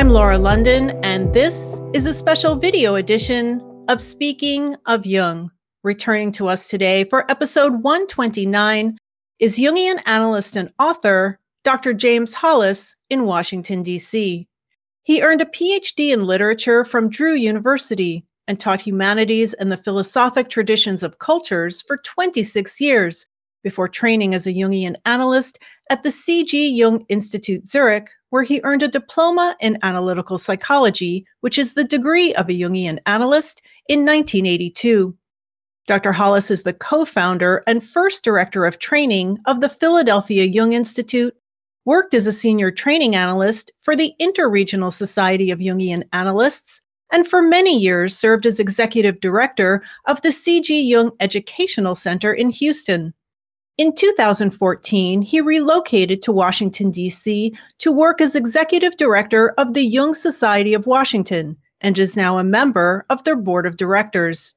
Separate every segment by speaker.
Speaker 1: I'm Laura London, and this is a special video edition of Speaking of Jung. Returning to us today for episode 129 is Jungian analyst and author Dr. James Hollis in Washington, D.C. He earned a PhD in literature from Drew University and taught humanities and the philosophic traditions of cultures for 26 years before training as a Jungian analyst at the C.G. Jung Institute Zurich, where he earned a diploma in analytical psychology, which is the degree of a Jungian analyst, in 1982. Dr. Hollis is the co founder and first director of training of the Philadelphia Jung Institute, worked as a senior training analyst for the Interregional Society of Jungian Analysts, and for many years served as executive director of the C.G. Jung Educational Center in Houston. In 2014, he relocated to Washington, D.C. to work as executive director of the Jung Society of Washington and is now a member of their board of directors.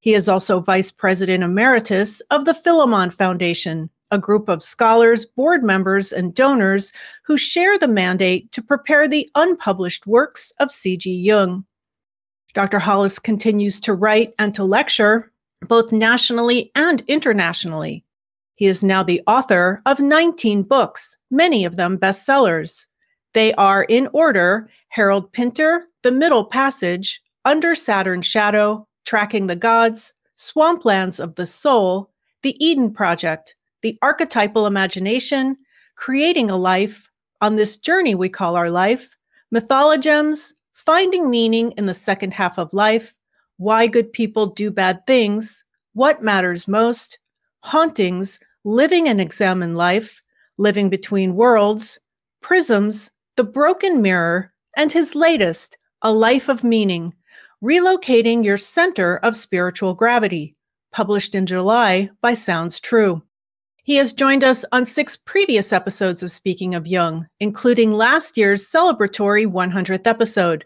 Speaker 1: He is also vice president emeritus of the Philemon Foundation, a group of scholars, board members, and donors who share the mandate to prepare the unpublished works of C.G. Jung. Dr. Hollis continues to write and to lecture both nationally and internationally. He is now the author of 19 books, many of them bestsellers. They are in order Harold Pinter, The Middle Passage, Under Saturn's Shadow, Tracking the Gods, Swamplands of the Soul, The Eden Project, The Archetypal Imagination, Creating a Life, On This Journey We Call Our Life, Mythologems, Finding Meaning in the Second Half of Life, Why Good People Do Bad Things, What Matters Most, Hauntings, Living an Examined Life, Living Between Worlds, Prisms, The Broken Mirror, and his latest, A Life of Meaning Relocating Your Center of Spiritual Gravity, published in July by Sounds True. He has joined us on six previous episodes of Speaking of Jung, including last year's celebratory 100th episode.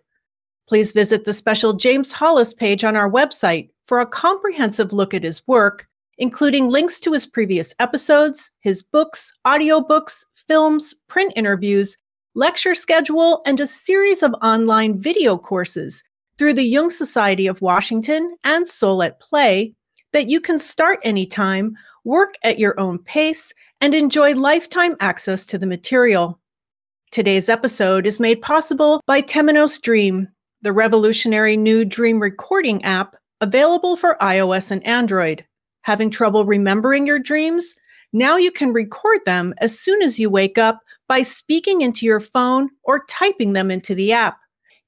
Speaker 1: Please visit the special James Hollis page on our website for a comprehensive look at his work, including links to his previous episodes, his books, audiobooks, films, print interviews, lecture schedule, and a series of online video courses through the Jung Society of Washington and Soul at Play that you can start anytime, work at your own pace, and enjoy lifetime access to the material. Today's episode is made possible by Temenos Dream, the revolutionary new dream recording app available for iOS and Android. Having trouble remembering your dreams? Now you can record them as soon as you wake up by speaking into your phone or typing them into the app.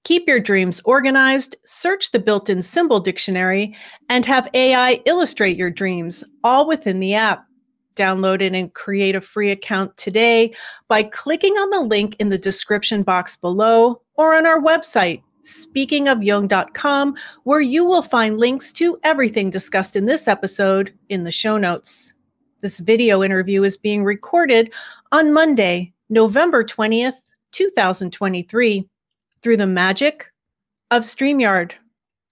Speaker 1: Keep your dreams organized, search the built in symbol dictionary, and have AI illustrate your dreams, all within the app. Download it and create a free account today by clicking on the link in the description box below or on our website, speakingofjung.com, where you will find links to everything discussed in this episode in the show notes. This video interview is being recorded on Monday, November 20th, 2023 through the magic of StreamYard.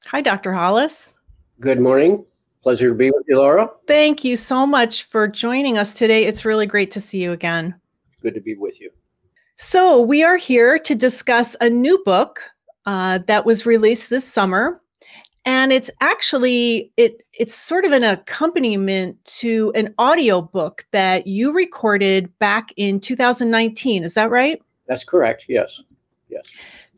Speaker 1: Hi, Dr. Hollis.
Speaker 2: Good morning. Pleasure to be with you, Laura.
Speaker 1: Thank you so much for joining us today. It's really great to see you again.
Speaker 2: Good to be with you.
Speaker 1: So, we are here to discuss a new book uh, that was released this summer. And it's actually it it's sort of an accompaniment to an audio book that you recorded back in 2019 is that right?
Speaker 2: That's correct. Yes. Yes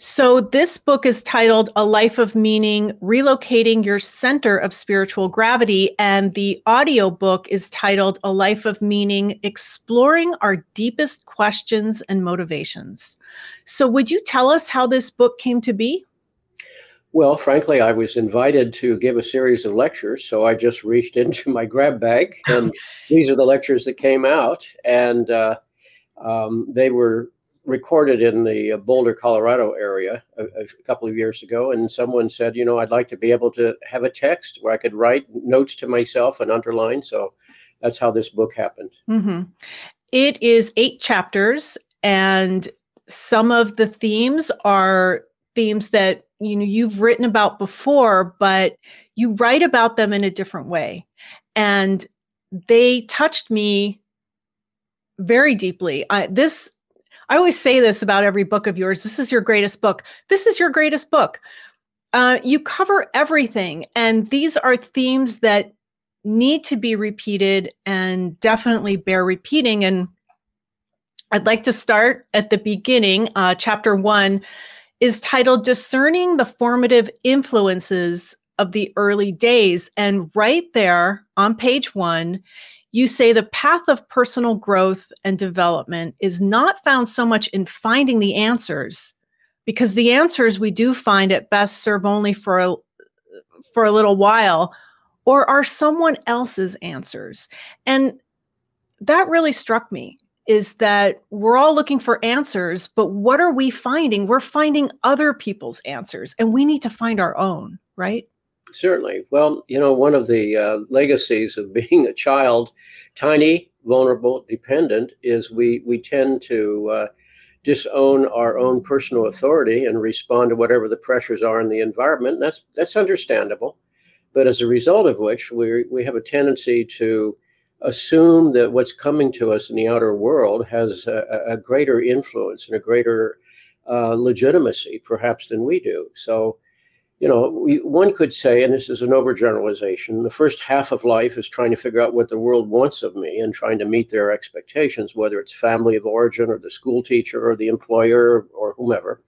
Speaker 1: so, this book is titled A Life of Meaning Relocating Your Center of Spiritual Gravity. And the audio book is titled A Life of Meaning Exploring Our Deepest Questions and Motivations. So, would you tell us how this book came to be?
Speaker 2: Well, frankly, I was invited to give a series of lectures. So, I just reached into my grab bag, and these are the lectures that came out. And uh, um, they were recorded in the uh, Boulder, Colorado area a, a, couple of years ago, and someone said, you know, I'd like to be able to have a text where I could write notes to myself and underline. So that's how this book happened.
Speaker 1: Mm-hmm. It is eight chapters, and some of the themes are themes that you know you've written about before, but you write about them in a different way, and they touched me very deeply. I, this I always say this about every book of yours. This is your greatest book. This is your greatest book. Uh, you cover everything, and these are themes that need to be repeated and definitely bear repeating. And I'd like to start at the beginning. Uh, chapter one is titled Discerning the Formative Influences of the Early Days. And right there on page one, you say the path of personal growth and development is not found so much in finding the answers, because the answers we do find at best serve only for a, for a little while or are someone else's answers. And that really struck me is that we're all looking for answers, but what are we finding? We're finding other people's answers, and we need to find our own, right?
Speaker 2: Certainly. Well, you know, one of the uh, legacies of being a child, tiny, vulnerable, dependent, is we we tend to uh, disown our own personal authority and respond to whatever the pressures are in the environment. That's that's understandable, but as a result of which, we we have a tendency to assume that what's coming to us in the outer world has a, a greater influence and a greater uh, legitimacy, perhaps, than we do. So, you know, we, one could say, and this is an overgeneralization, the first half of life is trying to figure out what the world wants of me and trying to meet their expectations, whether it's family of origin or the school teacher or the employer or whomever.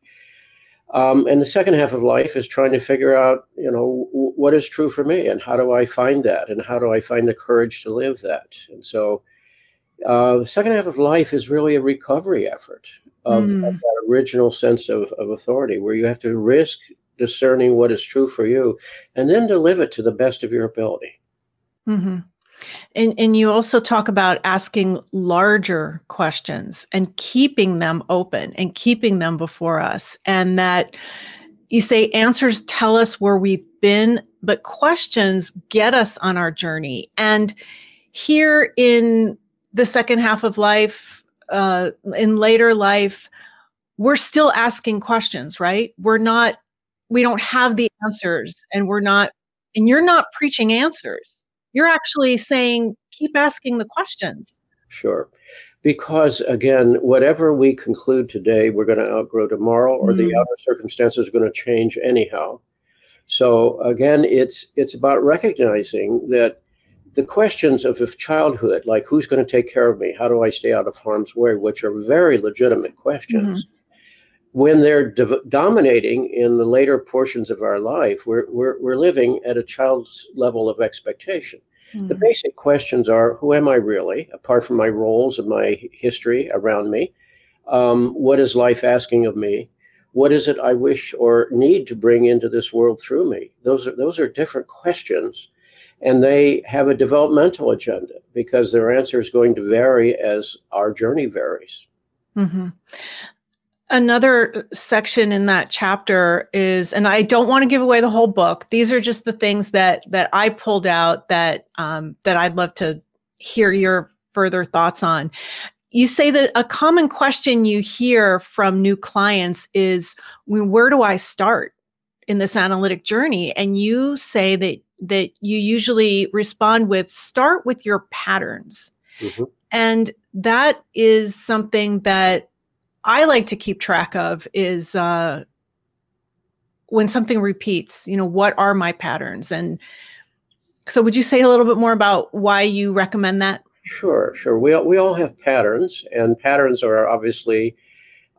Speaker 2: Um, and the second half of life is trying to figure out, you know, w- what is true for me and how do I find that and how do I find the courage to live that. And so uh, the second half of life is really a recovery effort of, mm. of that original sense of, of authority where you have to risk discerning what is true for you and then to live it to the best of your ability.
Speaker 1: Mm-hmm. And, and you also talk about asking larger questions and keeping them open and keeping them before us. And that you say answers tell us where we've been, but questions get us on our journey. And here in the second half of life, uh, in later life, we're still asking questions, right? We're not, we don't have the answers, and we're not, and you're not preaching answers you're actually saying, keep asking the questions.
Speaker 2: Sure. Because again, whatever we conclude today, we're going to outgrow tomorrow, or mm. the outer circumstances are going to change anyhow. So again, it's it's about recognizing that the questions of, of childhood, like who's going to take care of me, how do I stay out of harm's way, which are very legitimate questions. Mm-hmm. When they're do- dominating in the later portions of our life, we're, we're, we're living at a child's level of expectation. Mm-hmm. The basic questions are who am I really, apart from my roles and my history around me? Um, what is life asking of me? What is it I wish or need to bring into this world through me? Those are those are different questions, and they have a developmental agenda because their answer is going to vary as our journey varies.
Speaker 1: Mm-hmm another section in that chapter is and i don't want to give away the whole book. These are just the things that that i pulled out that um, that i'd love to hear your further thoughts on. You say that a common question you hear from new clients is where do i start in this analytic journey? And you say that that you usually respond with start with your patterns. Mm-hmm. and that is something that I like to keep track of is uh, when something repeats, you know, what are my patterns? And so, would you say a little bit more about why you recommend that?
Speaker 2: Sure, sure. We, we all have patterns, and patterns are obviously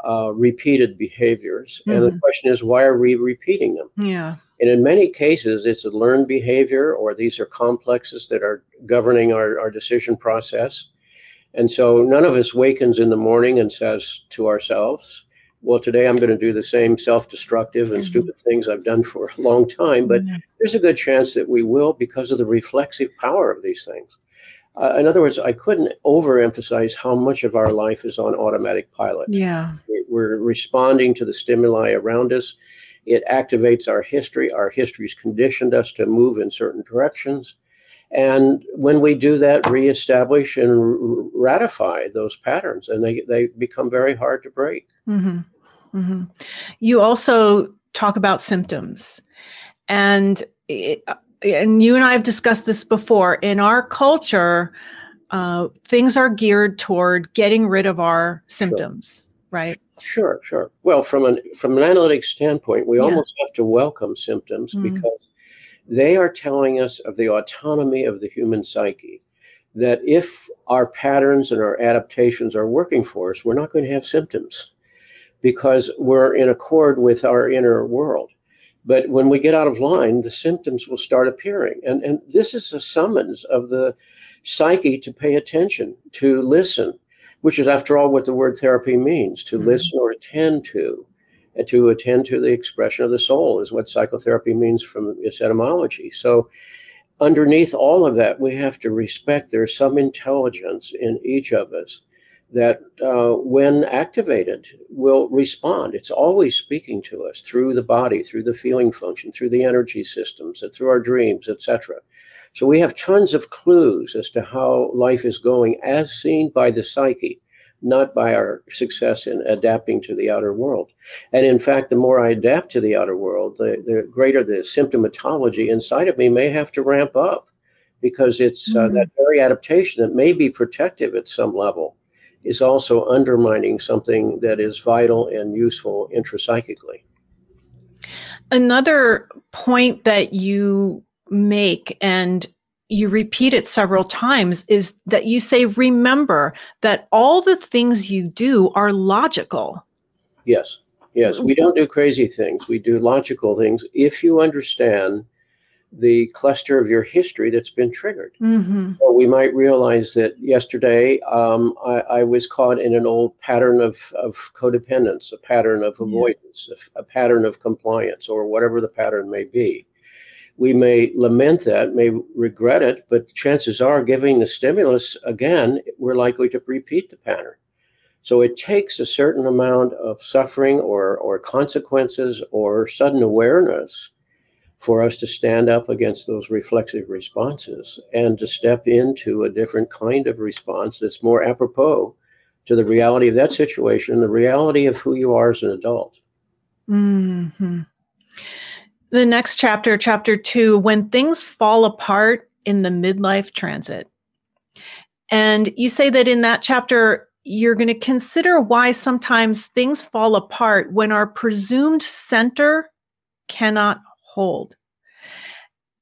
Speaker 2: uh, repeated behaviors. Mm-hmm. And the mm-hmm. question is, why are we repeating them?
Speaker 1: Yeah.
Speaker 2: And in many cases, it's a learned behavior, or these are complexes that are governing our, our decision process. And so none of us wakens in the morning and says to ourselves, well, today I'm going to do the same self destructive and mm-hmm. stupid things I've done for a long time. But mm-hmm. there's a good chance that we will because of the reflexive power of these things. Uh, in other words, I couldn't overemphasize how much of our life is on automatic pilot.
Speaker 1: Yeah.
Speaker 2: We're responding to the stimuli around us. It activates our history. Our history's conditioned us to move in certain directions. And when we do that, reestablish and ratify those patterns, and they, they become very hard to break.
Speaker 1: Mm-hmm. Mm-hmm. You also talk about symptoms. And, it, and you and I have discussed this before. In our culture, uh, things are geared toward getting rid of our symptoms. Sure right?
Speaker 2: Sure, sure. Well, from an from an analytic standpoint, we yeah. almost have to welcome symptoms mm. because they are telling us of the autonomy of the human psyche. That if our patterns and our adaptations are working for us, we're not going to have symptoms because we're in accord with our inner world. But when we get out of line, the symptoms will start appearing. And, and this is a summons of the psyche to pay attention, to listen, which is, after all, what the word therapy means to mm-hmm. listen or attend to. And to attend to the expression of the soul is what psychotherapy means from its etymology. So, underneath all of that, we have to respect there's some intelligence in each of us that, uh, when activated, will respond. It's always speaking to us through the body, through the feeling function, through the energy systems, and through our dreams, etc. So we have tons of clues as to how life is going as seen by the psyche, not by our success in adapting to the outer world. And in fact, the more I adapt to the outer world, the, the greater the symptomatology inside of me may have to ramp up because it's uh, mm-hmm. that very adaptation that may be protective at some level is also undermining something that is vital and useful intrapsychically.
Speaker 1: Another point that you make and you repeat it several times is that you say remember that all the things you do are logical
Speaker 2: yes yes we don't do crazy things we do logical things if you understand the cluster of your history that's been triggered. Mm-hmm. So we might realize that yesterday um, I, I, was caught in an old pattern of, of codependence, a pattern of avoidance, yeah. a, a, pattern of compliance, or whatever the pattern may be we may lament that, may regret it, but chances are, giving the stimulus again, we're likely to repeat the pattern. So it takes a certain amount of suffering or, or consequences or sudden awareness for us to stand up against those reflexive responses and to step into a different kind of response that's more apropos to the reality of that situation, the reality of who you are as an adult.
Speaker 1: Mm-hmm the next chapter, chapter two, when things fall apart in the midlife transit. And you say that in that chapter, you're going to consider why sometimes things fall apart when our presumed center cannot hold.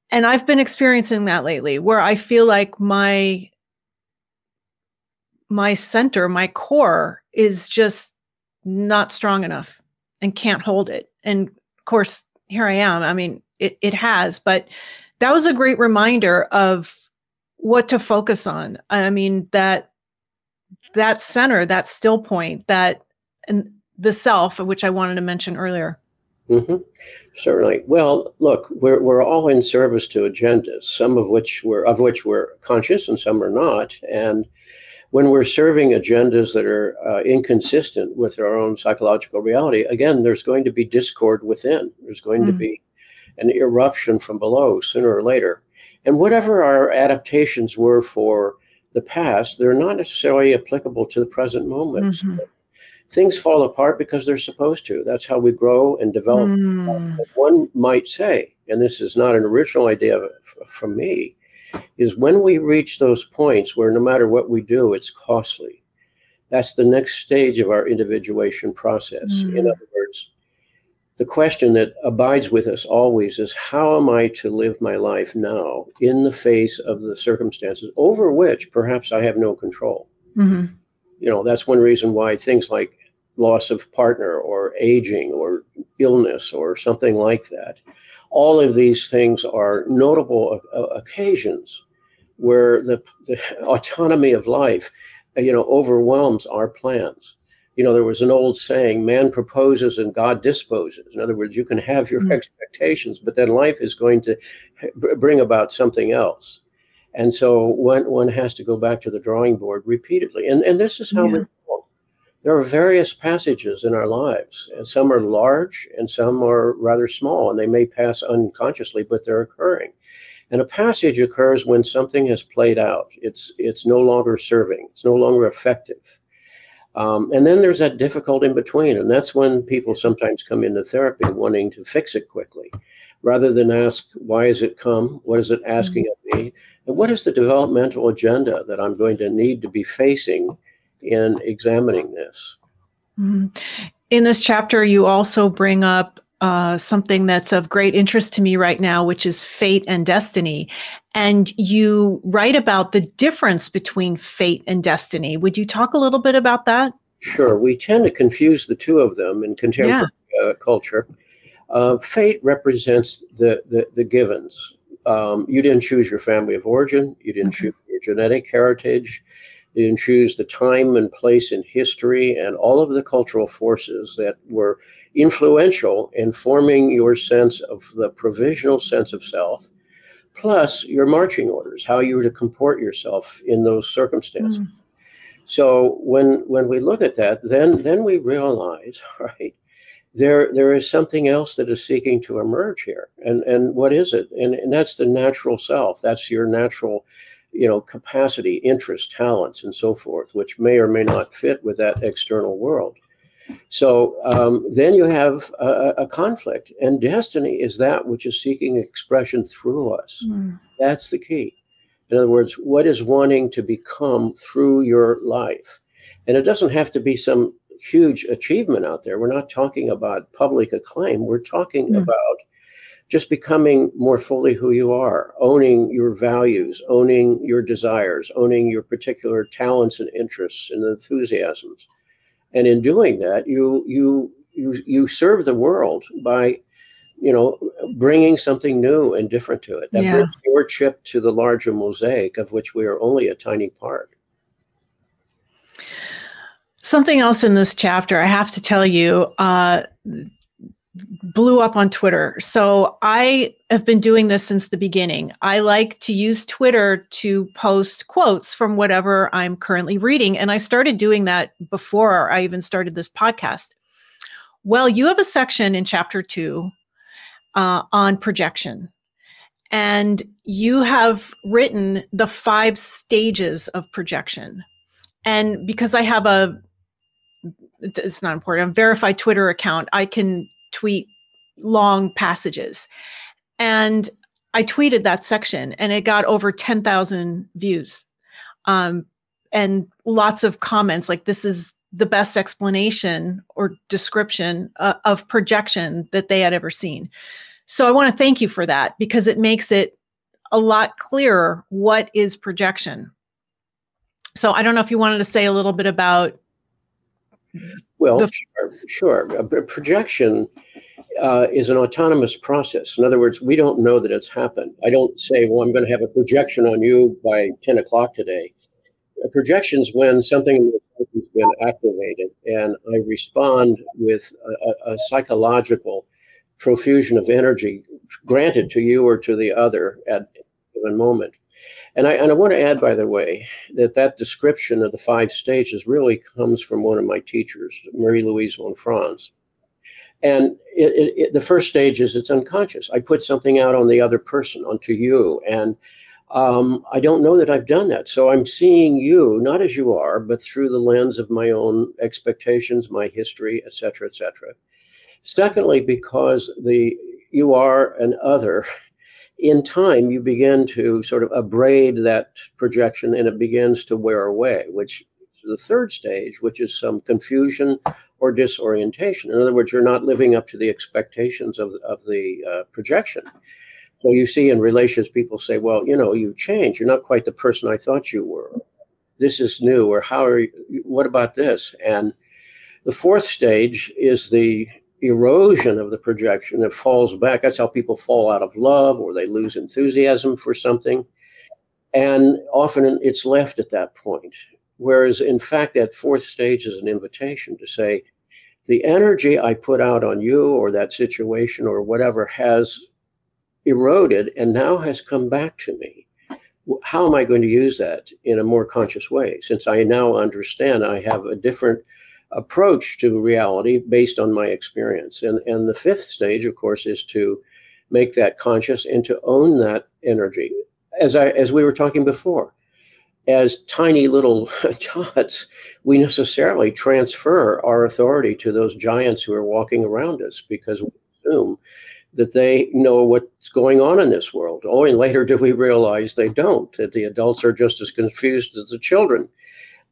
Speaker 1: And I've been experiencing that lately where I feel like my my center, my core is just not strong enough and can't hold it. And of course, here I am. I mean, it, it has, but that was a great reminder of what to focus on. I mean, that that center, that still point, that and the self, which I wanted to mention earlier.
Speaker 2: Mm-hmm. Certainly. Well, look, we're we're all in service to agendas, some of which we're of which we're conscious, and some are not. And when we're serving agendas that are uh, inconsistent with our own psychological reality, again, there's going to be discord within. There's going mm. to be an eruption from below sooner or later. And whatever our adaptations were for the past, they're not necessarily applicable to the present moment. Mm-hmm. things fall apart because they're supposed to. That's how we grow and develop. Mm. One might say, and this is not an original idea from me, is when we reach those points where no matter what we do, it's costly. That's the next stage of our individuation process. Mm. In other words, the question that abides with us always is how am I to live my life now in the face of the circumstances over which perhaps I have no control? Mm-hmm. You know, that's one reason why things like loss of partner or aging or illness or something like that all of these things are notable occasions where the, the, autonomy of life, you know, overwhelms our plans. You know, there was an old saying, man proposes and God disposes. In other words, you can have your mm-hmm. expectations, but then life is going to bring about something else. And so one, one has to go back to the drawing board repeatedly. And, and this is how yeah. There are various passages in our lives, and some are large and some are rather small, and they may pass unconsciously, but they're occurring. And a passage occurs when something has played out. It's it's no longer serving. It's no longer effective. Um, and then there's that difficult in between, and that's when people sometimes come into therapy wanting to fix it quickly, rather than ask, "Why has it come? What is it asking mm-hmm. of me? And what is the developmental agenda that I'm going to need to be facing in examining this.
Speaker 1: Mm-hmm. In this chapter, you also bring up uh, something that's of great interest to me right now, which is fate and destiny. And you write about the difference between fate and destiny. Would you talk a little bit about that?
Speaker 2: Sure. We tend to confuse the two of them in contemporary yeah. uh, culture. Uh, fate represents the, the, the givens. Um, you didn't choose your family of origin, you didn't choose your genetic heritage, didn't choose the time and place in history and all of the cultural forces that were influential in forming your sense of the provisional sense of self, plus your marching orders, how you were to comport yourself in those circumstances. Mm. So when when we look at that, then then we realize, right, there there is something else that is seeking to emerge here. And and what is it? And, and that's the natural self. That's your natural you know capacity interest talents and so forth which may or may not fit with that external world so um, then you have a, a, conflict, and destiny is that which is seeking expression through us. Mm. That's the key. In other words, what is wanting to become through your life? And it doesn't have to be some huge achievement out there. We're not talking about public acclaim. We're talking mm. about just becoming more fully who you are, owning your values, owning your desires, owning your particular talents and interests and enthusiasms. And in doing that you you you you serve the world by you know bringing something new and different to it. That yeah. brings your chip to the larger mosaic of which we are only a tiny part.
Speaker 1: Something else in this chapter i have to tell you uh, blew up on Twitter. So I have been doing this since the beginning. I like to use Twitter to post quotes from whatever I'm currently reading. And I started doing that before I even started this podcast. Well, you have a section in chapter two uh, on projection. And you have written the five stages of projection. And because I have a it's not important, a verified Twitter account, I can tweet long passages. And I tweeted that section and it got over 10,000 views um, and lots of comments like, this is the best explanation or description uh, of projection that they had ever seen. So I want to thank you for that because it makes it a lot clearer what is projection. So I don't know if you wanted to say a little bit about.
Speaker 2: Well, the- sure. sure. A projection uh, is an autonomous process. In other words, we don't know that it's happened. I don't say, well, I'm going to have a projection on you by 10 o'clock today. A projection is when something has been activated and I respond with a, a, psychological profusion of energy granted to you or to the other at a given moment. And I, and I want to add, by the way, that that description of the five stages really comes from one of my teachers, Marie Louise von Franz and it, it, it, the first stage is it's unconscious. I put something out on the other person, onto you, and um, I don't know that I've done that. So I'm seeing you not as you are, but through the lens of my own expectations, my history, etc., etc. Secondly, because the you are an other, in time you begin to sort of abrade that projection, and it begins to wear away, which is the third stage, which is some confusion or disorientation. In other words, you're not living up to the expectations of, of the uh, projection. So you see in relations, people say, well, you know, you've changed. You're not quite the person I thought you were. This is new, or how are you? What about this? And the fourth stage is the erosion of the projection. It falls back. That's how people fall out of love or they lose enthusiasm for something. And often it's left at that point. Whereas, in fact, that fourth stage is an invitation to say, the energy I put out on you or that situation or whatever has eroded and now has come back to me. How am I going to use that in a more conscious way? Since I now understand I have a different approach to reality based on my experience. And, and the fifth stage, of course, is to make that conscious and to own that energy. As I as we were talking before, as tiny little dots, we necessarily transfer our authority to those giants who are walking around us because we assume that they know what's going on in this world. Oh, Only later do we realize they don't, that the adults are just as confused as the children.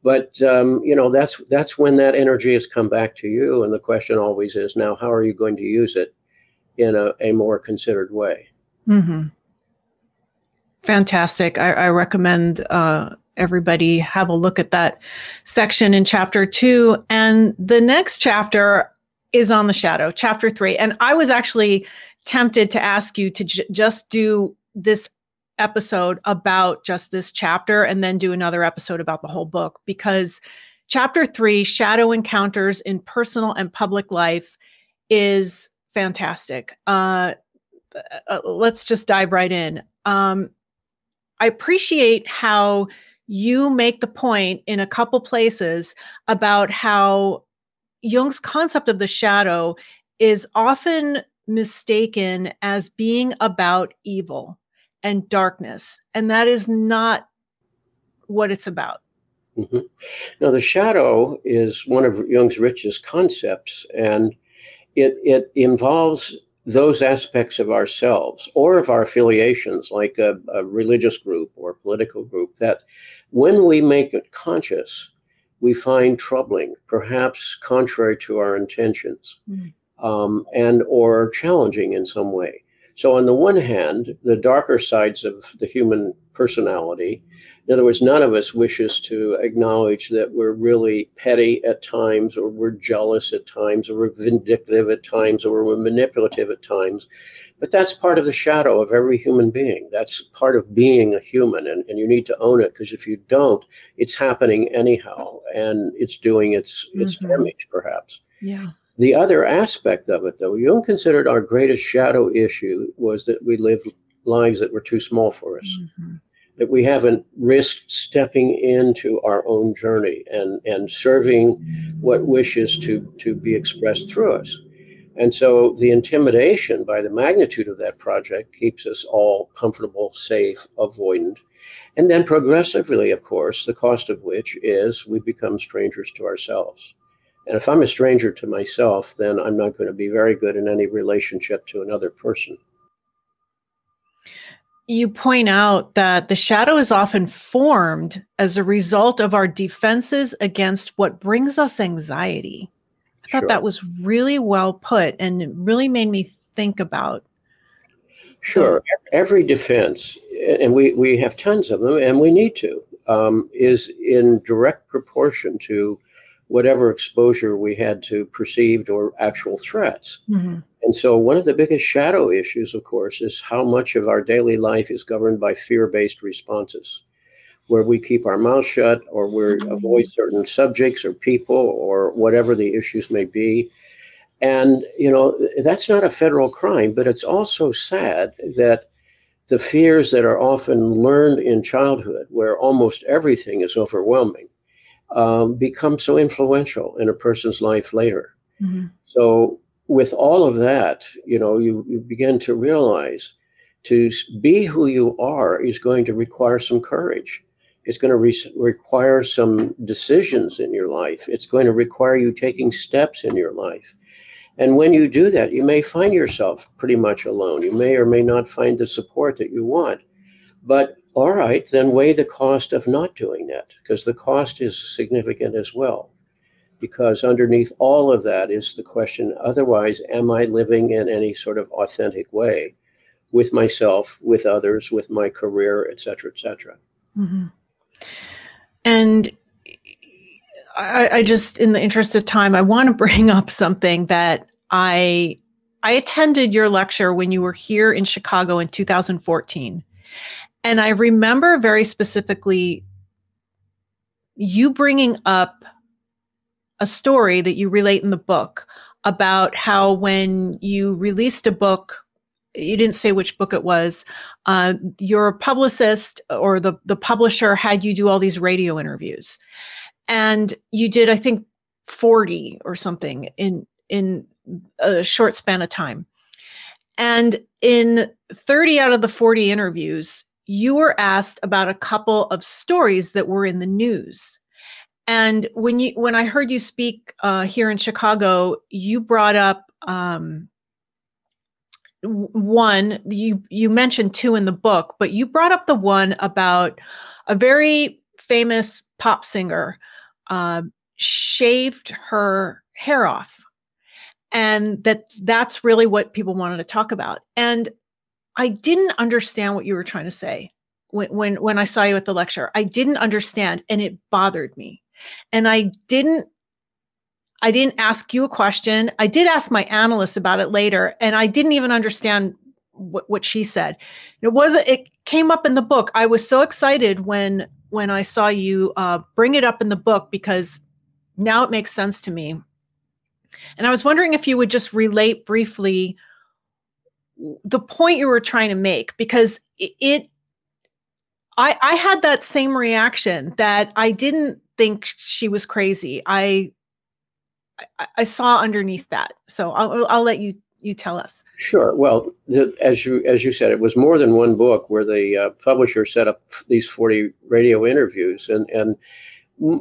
Speaker 2: But um, you know that's that's when that energy has come back to you and the question always is now how are you going to use it in a, a more considered way?
Speaker 1: Mm-hmm. fantastic. I, I recommend uh, everybody have a look at that section in chapter two. And the next chapter is on the shadow chapter three. And i was actually tempted to ask you to j- just do this episode about just this chapter and then do another episode about the whole book because chapter three, Shadow Encounters in Personal and Public Life, is fantastic. Uh, uh, let's just dive right in. Um, I appreciate how you make the point in a couple places about how Jung's concept of the shadow is often mistaken as being about evil and darkness. And that is not what it's about.
Speaker 2: Mm-hmm. Now, the shadow is one of Jung's richest concepts, and it, it involves those aspects of ourselves or of our affiliations, like a, a religious group or political group, that when we make it conscious, we find troubling, perhaps contrary to our intentions, mm. um, and or challenging in some way. So, on the one hand, the darker sides of the human personality, in other words, none of us wishes to acknowledge that we're really petty at times, or we're jealous at times, or we're vindictive at times, or we're manipulative at times. But that's part of the shadow of every human being. That's part of being a human, and, and you need to own it because if you don't, it's happening anyhow, and it's doing its its mm-hmm. damage, perhaps.
Speaker 1: Yeah.
Speaker 2: The other aspect of it, though, Jung considered our greatest shadow issue was that we lived lives that were too small for us, mm-hmm. that we haven't risked stepping into our own journey and, and serving what wishes to, to be expressed through us. And so the intimidation by the magnitude of that project keeps us all comfortable, safe, avoidant. And then progressively, of course, the cost of which is we become strangers to ourselves. And if I'm a stranger to myself, then I'm not going to be very good in any relationship to another person.
Speaker 1: You point out that the shadow is often formed as a result of our defenses against what brings us anxiety. I thought sure. that was really well put and it really made me think about.
Speaker 2: Sure. Every defense, and we, we have tons of them, and we need to, um, is in direct proportion to whatever exposure we had to perceived or actual threats. Mm-hmm. And so, one of the biggest shadow issues, of course, is how much of our daily life is governed by fear based responses, where we keep our mouth shut or we mm-hmm. avoid certain subjects or people or whatever the issues may be. And, you know, that's not a federal crime, but it's also sad that the fears that are often learned in childhood, where almost everything is overwhelming, um, become so influential in a person's life later. Mm-hmm. So, with all of that, you know, you, you begin to realize to be who you are is going to require some courage. It's going to re- require some decisions in your life. It's going to require you taking steps in your life. And when you do that, you may find yourself pretty much alone. You may or may not find the support that you want. But all right, then weigh the cost of not doing that because the cost is significant as well. Because underneath all of that is the question otherwise, am I living in any sort of authentic way with myself, with others, with my career, et cetera, et cetera? Mm-hmm.
Speaker 1: And I, I just, in the interest of time, I want to bring up something that I I attended your lecture when you were here in Chicago in 2014. And I remember very specifically you bringing up a story that you relate in the book about how when you released a book you didn't say which book it was uh, your publicist or the, the publisher had you do all these radio interviews. And you did i think 40 or something in in a short span of time. And in 30 out of the 40 interviews you were asked about a couple of stories that were in the news. And when you when I heard you speak uh, here in Chicago, you brought up um, one. You you mentioned two in the book, but you brought up the one about a very famous pop singer uh, shaved her hair off and that that's really what people wanted to talk about and i didn't understand what you were trying to say when when, when i saw you at the lecture. I didn't understand and it bothered me. And i didn't i didn't ask you a question. I did ask my analyst about it later and i didn't even understand what, what she said. It was it came up in the book. I was so excited when when i saw you uh, bring it up in the book because now it makes sense to me. And I was wondering if you would just relate briefly the point you were trying to make because it, I, I had that same reaction that I didn't think she was crazy. I I, I saw underneath that. So I'll, I'll let you you tell us.
Speaker 2: Sure. Well, the, as you as you said, it was more than one book where the uh, publisher set up these forty radio interviews, and and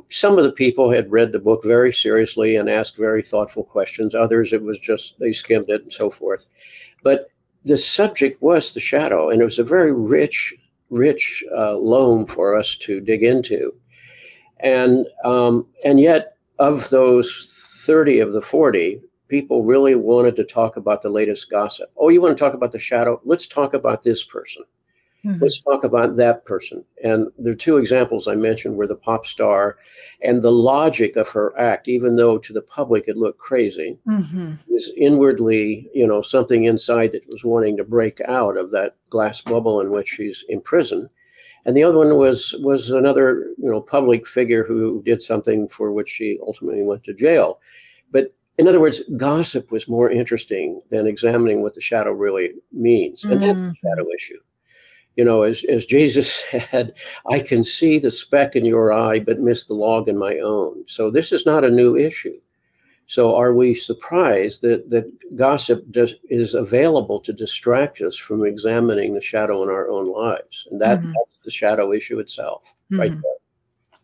Speaker 2: some of the people had read the book very seriously and asked very thoughtful questions. Others, it was just they skimmed it and so forth. But the subject was the shadow, and it was a very rich, rich uh, loam for us to dig into. And um, and yet, of those thirty of the forty, people really wanted to talk about the latest gossip. Oh, you want to talk about the shadow? Let's talk about this person. Mm-hmm. Let's talk about that person. And the two examples I mentioned were the pop star and the logic of her act, even though to the public it looked crazy, mm-hmm. is inwardly, you know, something inside that was wanting to break out of that glass bubble in which she's imprisoned. And the other one was was another, you know, public figure who did something for which she ultimately went to jail. But in other words, gossip was more interesting than examining what the shadow really means. And mm-hmm. that's the shadow issue you know, as, as Jesus said, I can see the speck in your eye, but miss the log in my own. So this is not a new issue. So are we surprised that, that gossip does, is available to distract us from examining the shadow in our own lives? And that, mm-hmm. that's the shadow issue itself, mm-hmm. right there.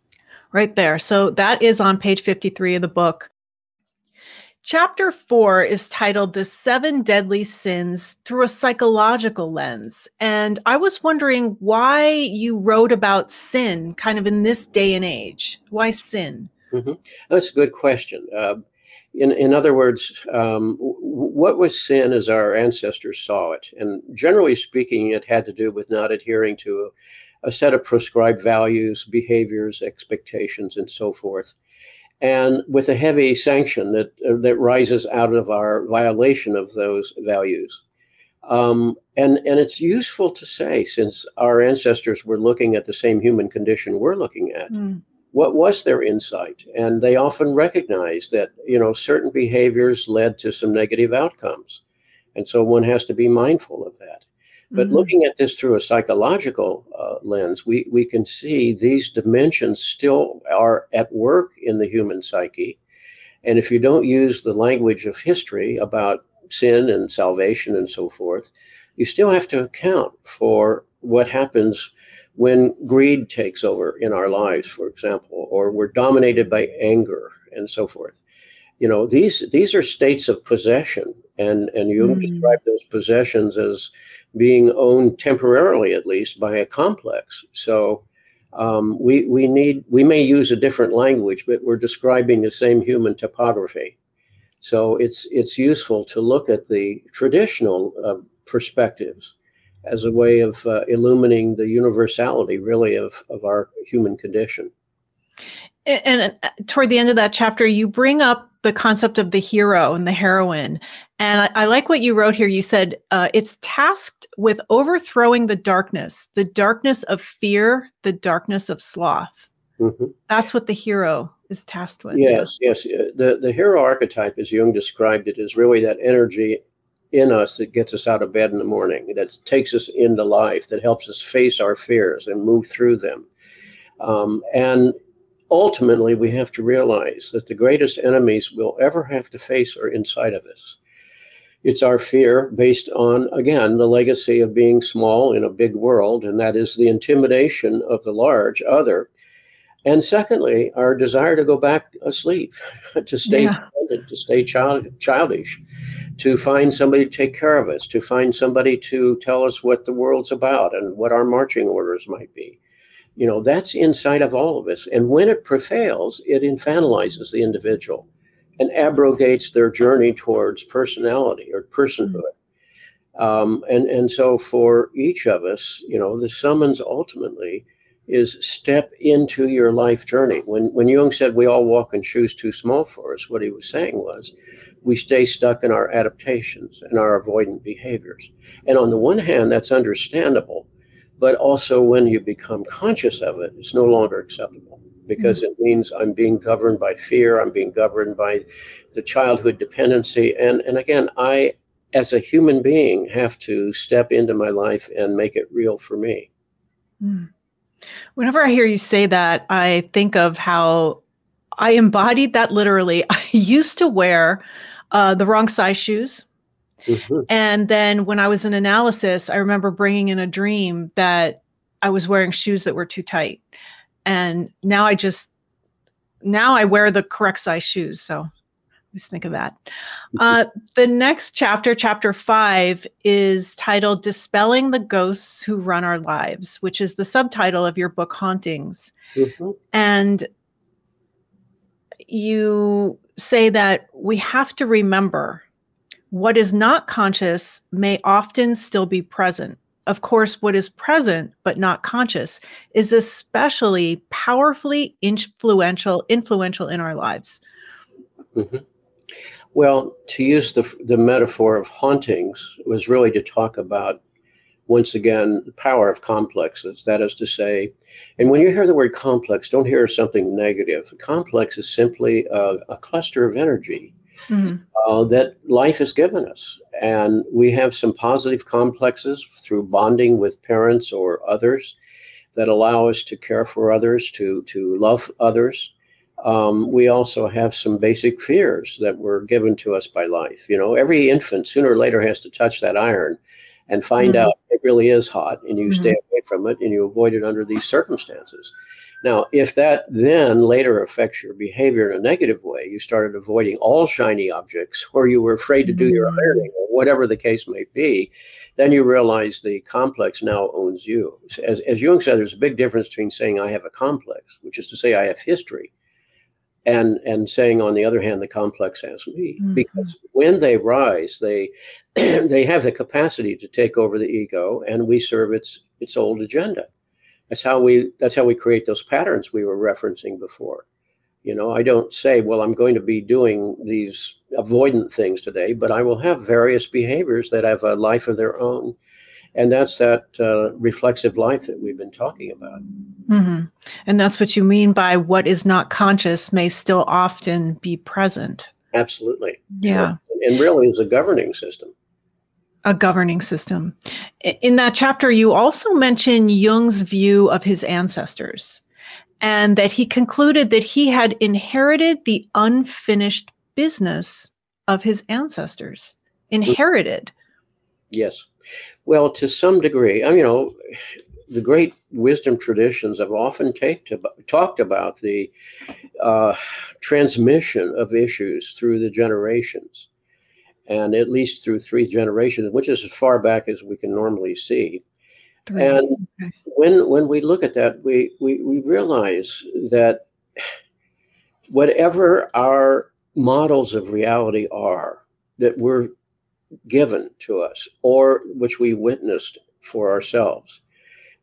Speaker 1: Right there. So that is on page 53 of the book. Chapter four is titled The Seven Deadly Sins Through a Psychological Lens. And I was wondering why you wrote about sin kind of in this day and age. Why sin?
Speaker 2: Mm-hmm. That's a good question. Uh, in, in other words, um, what was sin as our ancestors saw it? And generally speaking, it had to do with not adhering to a, a set of prescribed values, behaviors, expectations, and so forth and with a heavy sanction that uh, that rises out of our violation of those values. Um, and and it's useful to say since our ancestors were looking at the same human condition we're looking at. Mm. What was their insight? And they often recognized that you know certain behaviors led to some negative outcomes, and so one has to be mindful of that. But mm-hmm. looking at this through a psychological uh, lens, we, we can see these dimensions still are at work in the human psyche. And if you don't use the language of history about sin and salvation and so forth, you still have to account for what happens when greed takes over in our lives, for example, or we're dominated by anger and so forth. You know, these these are states of possession, and and you mm. describe those possessions as being owned temporarily, at least, by a complex. So um, we we need we may use a different language, but we're describing the same human topography. So it's it's useful to look at the traditional uh, perspectives as a way of uh, illuminating the universality, really, of of our human condition.
Speaker 1: And, and uh, toward the end of that chapter, you bring up the concept of the hero and the heroine. And I, I like what you wrote here. You said uh, it's tasked with overthrowing the darkness, the darkness of fear, the darkness of sloth. Mm-hmm. That's what the hero is tasked with.
Speaker 2: Yes, yes. Uh, the, the hero archetype, as Jung described it, is really that energy in us that gets us out of bed in the morning, that takes us into life, that helps us face our fears and move through them. Um, and ultimately, we have to realize that the greatest enemies we'll ever have to face are inside of us. It's our fear based on, again, the legacy of being small in a big world, and that is the intimidation of the large other. And secondly, our desire to go back asleep, to stay yeah. to stay child, childish, to find somebody to take care of us, to find somebody to tell us what the world's about and what our marching orders might be You know, that's inside of all of us. And when it prevails, it infantilizes the individual and abrogates their journey towards personality or personhood. Um, and, and so for each of us, you know, the summons ultimately is step into your life journey. When, when Jung said we all walk in shoes too small for us, what he was saying was we stay stuck in our adaptations and our avoidant behaviors. And on the one hand, that's understandable but also when you become conscious of it, it's no longer acceptable because mm-hmm. it means I'm being governed by fear, I'm being governed by the childhood dependency. And, and again, I, as a human being, have to step into my life and make it real for me.
Speaker 1: Mm. Whenever I hear you say that, I think of how I embodied that literally. I used to wear uh, the wrong size shoes Mm-hmm. And then when I was in analysis, I remember bringing in a dream that I was wearing shoes that were too tight. And now I just, now I wear the correct size shoes. So just think of that. Mm-hmm. Uh, the next chapter, chapter five, is titled Dispelling the Ghosts Who Run Our Lives, which is the subtitle of your book, Hauntings. Mm-hmm. And you say that we have to remember what is not conscious may often still be present. Of course, what is present but not conscious is especially powerfully influential influential in our lives.
Speaker 2: Mm-hmm. Well, to use the the metaphor of hauntings was really to talk about once again the power of complexes. That is to say, and when you hear the word complex, don't hear something negative. A complex is simply a, a cluster of energy mm-hmm. uh, that life has given us. And we have some positive complexes through bonding with parents or others that allow us to care for others, to, to love others. Um, we also have some basic fears that were given to us by life. You know, every infant sooner or later has to touch that iron and find mm-hmm. out it really is hot, and you mm-hmm. stay away from it and you avoid it under these circumstances. Now, if that then later affects your behavior in a negative way, you started avoiding all shiny objects, or you were afraid to do your mm-hmm. ironing, or whatever the case may be, then you realize the complex now owns you. As, as Jung said, there's a big difference between saying I have a complex, which is to say I have history, and and saying on the other hand the complex has me. Mm-hmm. Because when they rise, they they have the capacity to take over the ego, and we serve its its old agenda. That's how we that's how we create those patterns we were referencing before. You know, I don't say, well, I'm going to be doing these avoidant things today, but I will have various behaviors that have a life of their own. And that's that uh, reflexive life that we've been talking about.
Speaker 1: Mm-hmm. And that's what you mean by what is not conscious may still often be present.
Speaker 2: Absolutely.
Speaker 1: Yeah.
Speaker 2: And really is a governing system
Speaker 1: a governing system. In that chapter, you also mention Jung's view of his ancestors and that he concluded that he had inherited the unfinished business of his ancestors. Inherited.
Speaker 2: Yes. Well, to some degree, you know, the great wisdom traditions have often take talked about the uh, transmission of issues through the generations and at least through three generations, which is as far back as we can normally see. Three. And okay. when when we look at that, we, we we realize that whatever our models of reality are that were given to us or which we witnessed for ourselves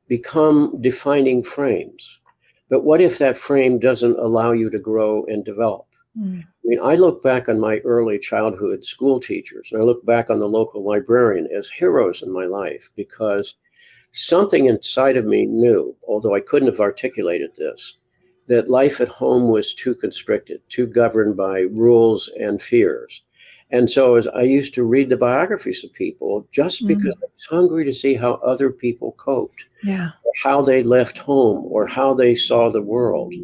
Speaker 2: become defining frames. But what if that frame doesn't allow you to grow and develop? Mm. I mean, I look back on my early childhood school teachers, and I look back on the local librarian as heroes in my life because something inside of me knew, although I couldn't have articulated this, that life at home was too constricted, too governed by rules and fears. And so, as I used to read the biographies of people, just mm-hmm. because I was hungry to see how other people coped,
Speaker 1: yeah.
Speaker 2: how they left home, or how they saw the world.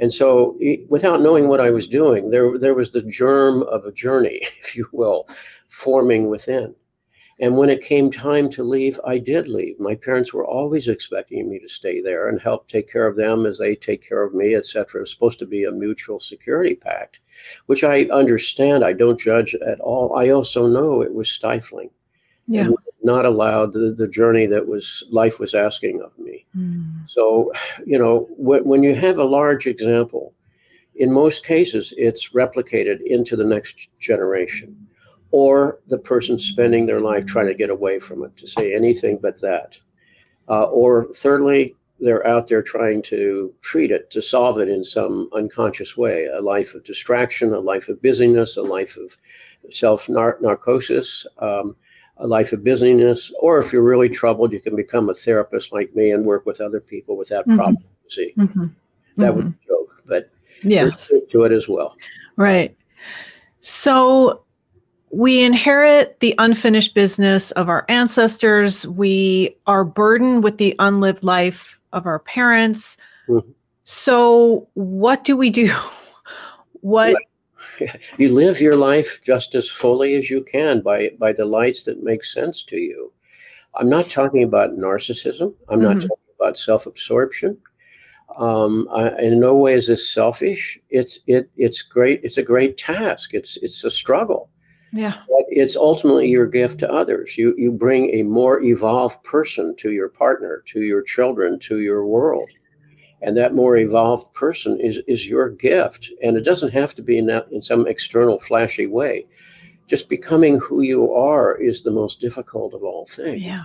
Speaker 2: And so, without knowing what I was doing, there, there was the germ of a journey, if you will, forming within. And when it came time to leave, I did leave. My parents were always expecting me to stay there and help take care of them as they take care of me, etc. It was supposed to be a mutual security pact, which I understand. I don't judge at all. I also know it was stifling
Speaker 1: Yeah.
Speaker 2: not allowed the, the journey that was life was asking of me.
Speaker 1: Mm.
Speaker 2: So, you know, when, when you have a large example, in most cases, it's replicated into the next generation or the person spending their life trying to get away from it to say anything but that. Uh, or thirdly, they're out there trying to treat it, to solve it in some unconscious way a life of distraction, a life of busyness, a life of self narcosis, um, a life of busyness. Or if you're really troubled, you can become a therapist like me and work with other people with that mm-hmm. problem. See, mm-hmm. that mm-hmm. was a joke, but
Speaker 1: yeah,
Speaker 2: to it as well.
Speaker 1: Right. So we inherit the unfinished business of our ancestors. We are burdened with the unlived life of our parents. Mm-hmm. So, what do we do? what
Speaker 2: you live your life just as fully as you can by by the lights that make sense to you. I'm not talking about narcissism. I'm not mm-hmm. talking about self-absorption. Um, I, in no way is this selfish. It's it it's great. It's a great task. It's it's a struggle.
Speaker 1: Yeah.
Speaker 2: But it's ultimately your gift to others. You you bring a more evolved person to your partner, to your children, to your world. And that more evolved person is, is your gift. And it doesn't have to be in, that, in some external flashy way. Just becoming who you are is the most difficult of all things.
Speaker 1: Yeah.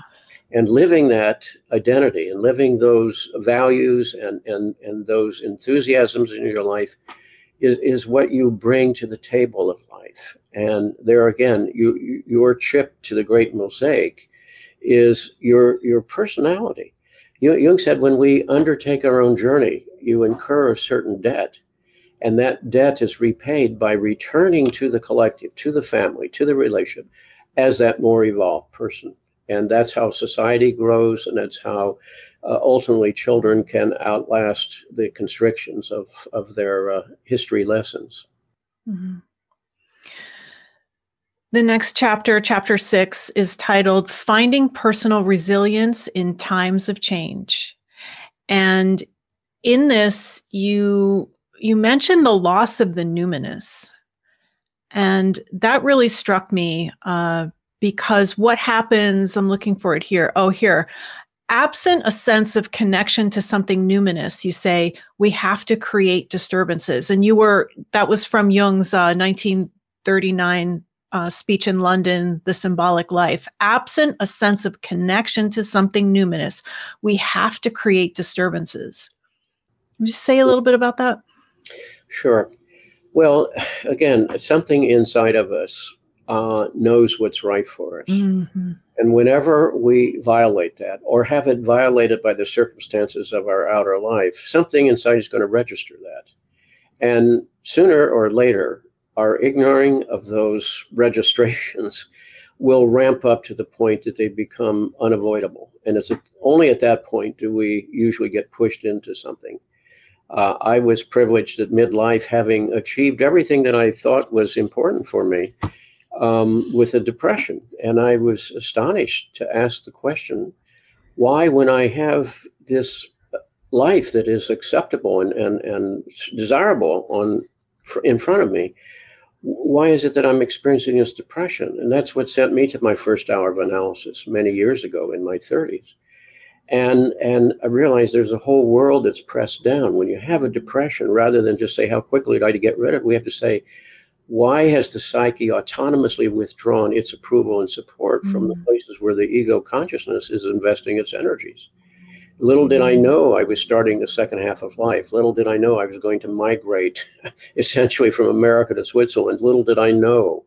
Speaker 2: And living that identity and living those values and, and, and those enthusiasms in your life is, is what you bring to the table of life. And there again, you, your chip to the great mosaic is your your personality. Jung said, when we undertake our own journey, you incur a certain debt, and that debt is repaid by returning to the collective, to the family, to the relationship, as that more evolved person. And that's how society grows, and that's how uh, ultimately children can outlast the constrictions of, of their uh, history lessons. Mm-hmm.
Speaker 1: The next chapter, chapter six, is titled Finding Personal Resilience in Times of Change. And in this, you you mentioned the loss of the numinous. And that really struck me uh, because what happens, I'm looking for it here. Oh, here. Absent a sense of connection to something numinous, you say we have to create disturbances. And you were, that was from Jung's uh, 1939 uh, speech in London, The Symbolic Life. Absent a sense of connection to something numinous, we have to create disturbances. You say a little bit about that?
Speaker 2: Sure. Well, again, something inside of us uh, knows what's right for us. Mm-hmm. And whenever we violate that or have it violated by the circumstances of our outer life, something inside is going to register that. And sooner or later, our ignoring of those registrations will ramp up to the point that they become unavoidable. And it's only at that point do we usually get pushed into something. Uh, I was privileged at midlife, having achieved everything that I thought was important for me, um, with a depression. And I was astonished to ask the question why, when I have this life that is acceptable and, and, and desirable on in front of me, why is it that I'm experiencing this depression? And that's what sent me to my first hour of analysis many years ago in my 30s. And and I realized there's a whole world that's pressed down. When you have a depression, rather than just say how quickly would I to get rid of it, we have to say, why has the psyche autonomously withdrawn its approval and support mm-hmm. from the mm. places where the ego consciousness is investing its energies? Little did I know I was starting the second half of life. Little did I know I was going to migrate essentially from America to Switzerland. Little did I know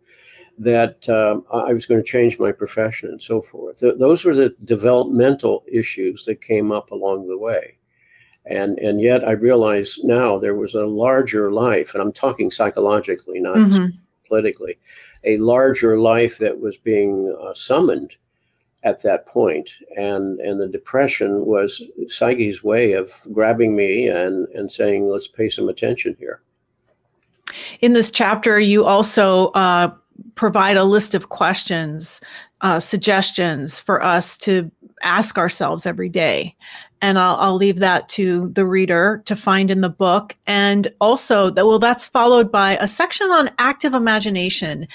Speaker 2: that um, I was going to change my profession and so forth. Th- those were the developmental issues that came up along the way. And, and yet I realize now there was a larger life, and I'm talking psychologically, not mm-hmm. politically, a larger life that was being uh, summoned at that point. And and the depression was psyche's way of grabbing me and and saying let's pay some attention here.
Speaker 1: In this chapter you also uh, provide a list of questions uh, suggestions for us to ask ourselves every day. And I'll, I'll leave that to the reader to find in the book. And also that well that's followed by a section on active imagination.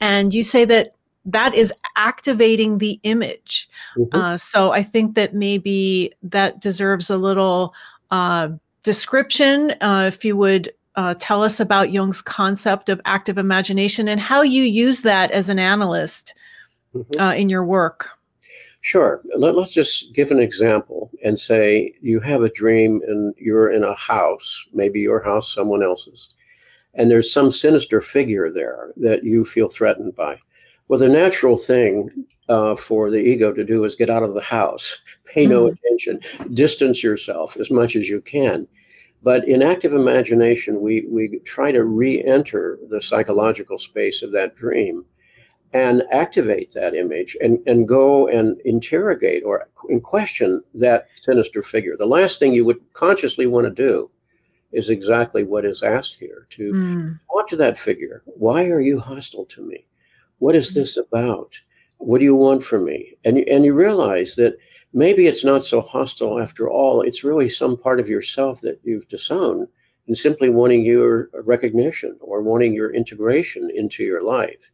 Speaker 1: And you say that that is activating the image. Mm-hmm. Uh, so I think that maybe that deserves a little uh, description. Uh, if you would uh, tell us about Jung's concept of active imagination and how you use that as an analyst mm-hmm. Uh, in your work.
Speaker 2: Sure. Let, us just give an example and say you have a dream and you're in a house, maybe your house, someone else's, and there's some sinister figure there that you feel threatened by. Well, the natural thing uh, for the ego to do is get out of the house, pay no mm-hmm. attention, distance yourself as much as you can. But in active imagination, we, we try to re enter the psychological space of that dream and activate that image and, and go and interrogate or question that sinister figure. The last thing you would consciously want to do is exactly what is asked here to mm. talk to that figure. Why are you hostile to me? What is this about? What do you want from me? And, and you realize that maybe it's not so hostile after all. It's really some part of yourself that you've disowned and simply wanting your recognition or wanting your integration into your life.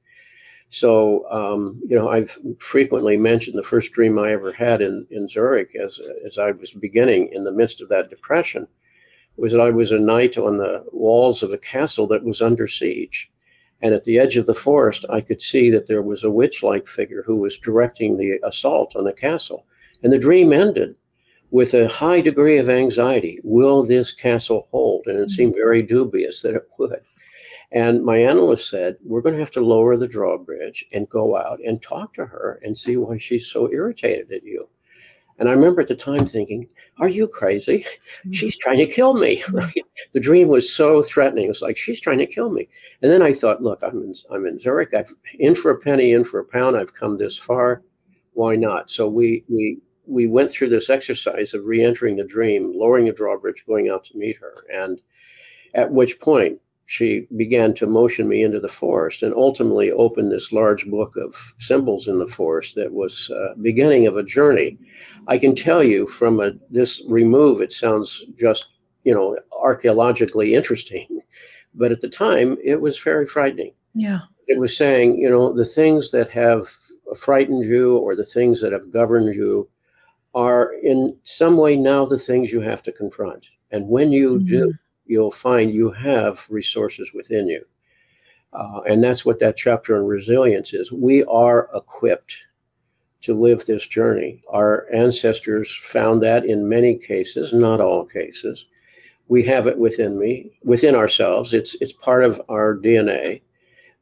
Speaker 2: So, um, you know, I've frequently mentioned the first dream I ever had in, in Zurich as, as I was beginning in the midst of that depression was that I was a knight on the walls of a castle that was under siege. And at the edge of the forest, I could see that there was a witch like figure who was directing the assault on the castle. And the dream ended with a high degree of anxiety. Will this castle hold? And it seemed very dubious that it would. And my analyst said, We're going to have to lower the drawbridge and go out and talk to her and see why she's so irritated at you. And I remember at the time thinking, Are you crazy? Mm-hmm. She's trying to kill me. Right? The dream was so threatening. It was like, She's trying to kill me. And then I thought, Look, I'm in, I'm in Zurich. I've in for a penny, in for a pound. I've come this far. Why not? So we, we, we went through this exercise of re entering the dream, lowering the drawbridge, going out to meet her. And at which point, she began to motion me into the forest and ultimately opened this large book of symbols in the forest that was uh, beginning of a journey. I can tell you from a, this remove, it sounds just, you know, archaeologically interesting, but at the time it was very frightening.
Speaker 1: Yeah.
Speaker 2: It was saying, you know, the things that have frightened you or the things that have governed you are in some way now the things you have to confront. And when you mm-hmm. do, you'll find you have resources within you. Uh, and that's what that chapter on resilience is. We are equipped to live this journey. Our ancestors found that in many cases, not all cases. We have it within me, within ourselves. It's it's part of our DNA,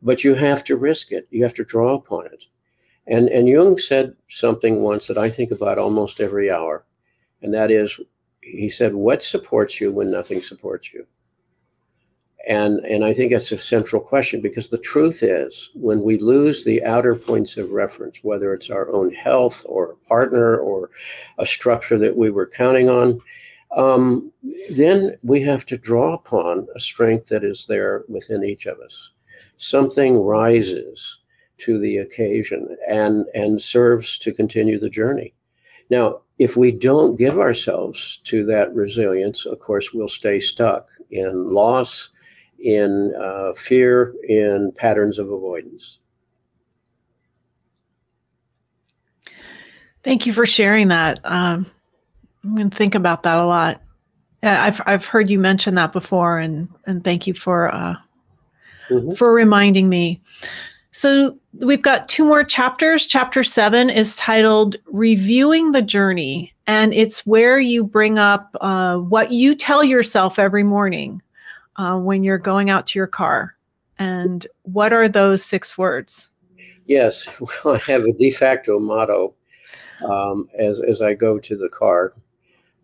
Speaker 2: but you have to risk it. You have to draw upon it. And and Jung said something once that I think about almost every hour, and that is he said, What supports you when nothing supports you? And, and I think that's a central question because the truth is, when we lose the outer points of reference, whether it's our own health or a partner or a structure that we were counting on, um, then we have to draw upon a strength that is there within each of us. Something rises to the occasion and, and serves to continue the journey. Now, if we don't give ourselves to that resilience, of course, we'll stay stuck in loss, in uh, fear, in patterns of avoidance.
Speaker 1: Thank you for sharing that. Um, I'm going to think about that a lot. I've I've heard you mention that before, and and thank you for uh, mm-hmm. for reminding me. So we've got two more chapters. Chapter seven is titled Reviewing the Journey, and it's where you bring up uh, what you tell yourself every morning uh, when you're going out to your car. And what are those six words?
Speaker 2: Yes, well, I have a de facto motto um, as, as I go to the car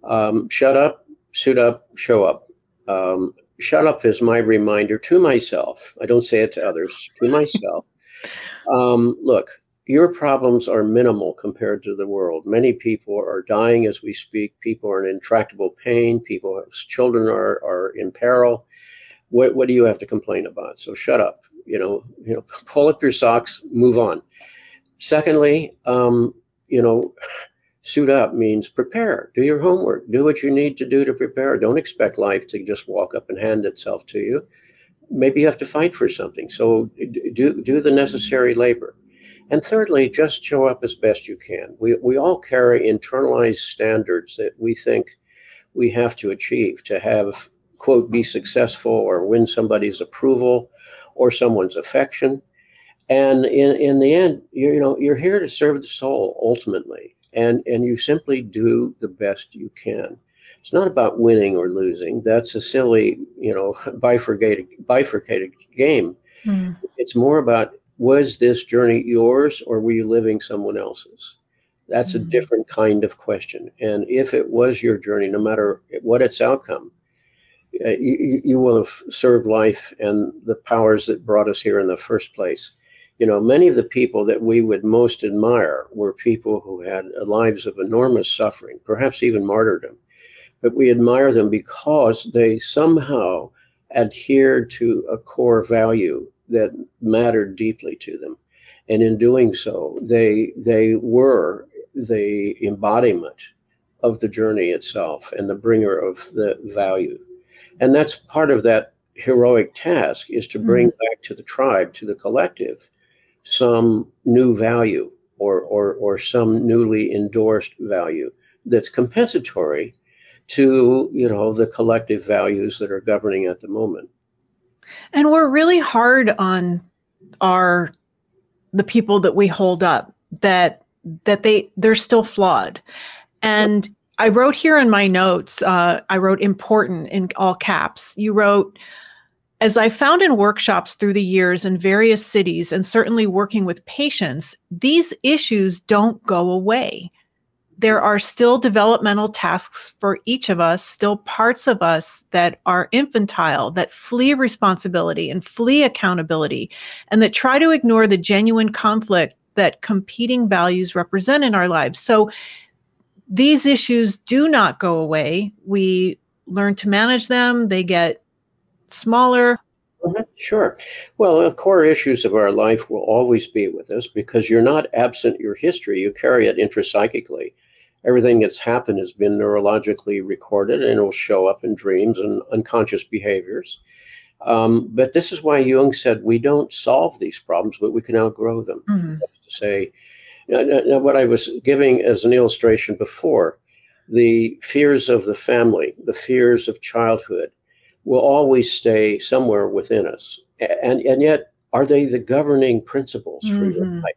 Speaker 2: um, shut up, suit up, show up. Um, shut up is my reminder to myself. I don't say it to others, to myself um, look, your problems are minimal compared to the world. Many people are dying as we speak. People are in intractable pain. People, children are, are in peril. What, what do you have to complain about? So shut up. You know, you know, pull up your socks, move on. Secondly, um, you know, suit up means prepare. Do your homework. Do what you need to do to prepare. Don't expect life to just walk up and hand itself to you maybe you have to fight for something. So do do the necessary labor. And thirdly, just show up as best you can. We, we all carry internalized standards that we think we have to achieve to have, quote, be successful or win somebody's approval or someone's affection. And in, in the end, you, know, you're here to serve the soul ultimately. And, and you simply do the best you can. It's not about winning or losing. That's a silly, you know, bifurcated bifurcated game. Mm. It's more about was this journey yours or were you living someone else's? That's mm-hmm. a different kind of question. And if it was your journey, no matter what its outcome, uh, you, you, will have served life and the powers that brought us here in the first place. You know, many of the people that we would most admire were people who had lives of enormous suffering, perhaps even martyrdom. But we admire them because they somehow adhered to a core value that mattered deeply to them. And in doing so, they they were the embodiment of the journey itself and the bringer of the value. And that's part of that heroic task is to bring mm-hmm. back to the tribe, to the collective, some new value or, or, or some newly endorsed value that's compensatory to you know the collective values that are governing at the moment.
Speaker 1: And we're really hard on our the people that we hold up that that they they're still flawed. And i wrote here in my notes uh, i wrote important in all caps. You wrote as i found in workshops through the years in various cities and certainly working with patients these issues don't go away there are still developmental tasks for each of us, still parts of us that are infantile, that flee responsibility and flee accountability, and that try to ignore the genuine conflict that competing values represent in our lives. So these issues do not go away. We learn to manage them, they get smaller.
Speaker 2: Mm-hmm. Sure. Well, the core issues of our life will always be with us because you're not absent your history. You carry it intrapsychically everything that's happened has been neurologically recorded and it will show up in dreams and unconscious behaviors. Um, but this is why Jung said we don't solve these problems, but we can outgrow them. Mm-hmm. To say, now, what I was giving as an illustration before, the fears of the family, the fears of childhood, will always stay somewhere within us. And, and yet, are they the governing principles mm-hmm. for your mm-hmm. life?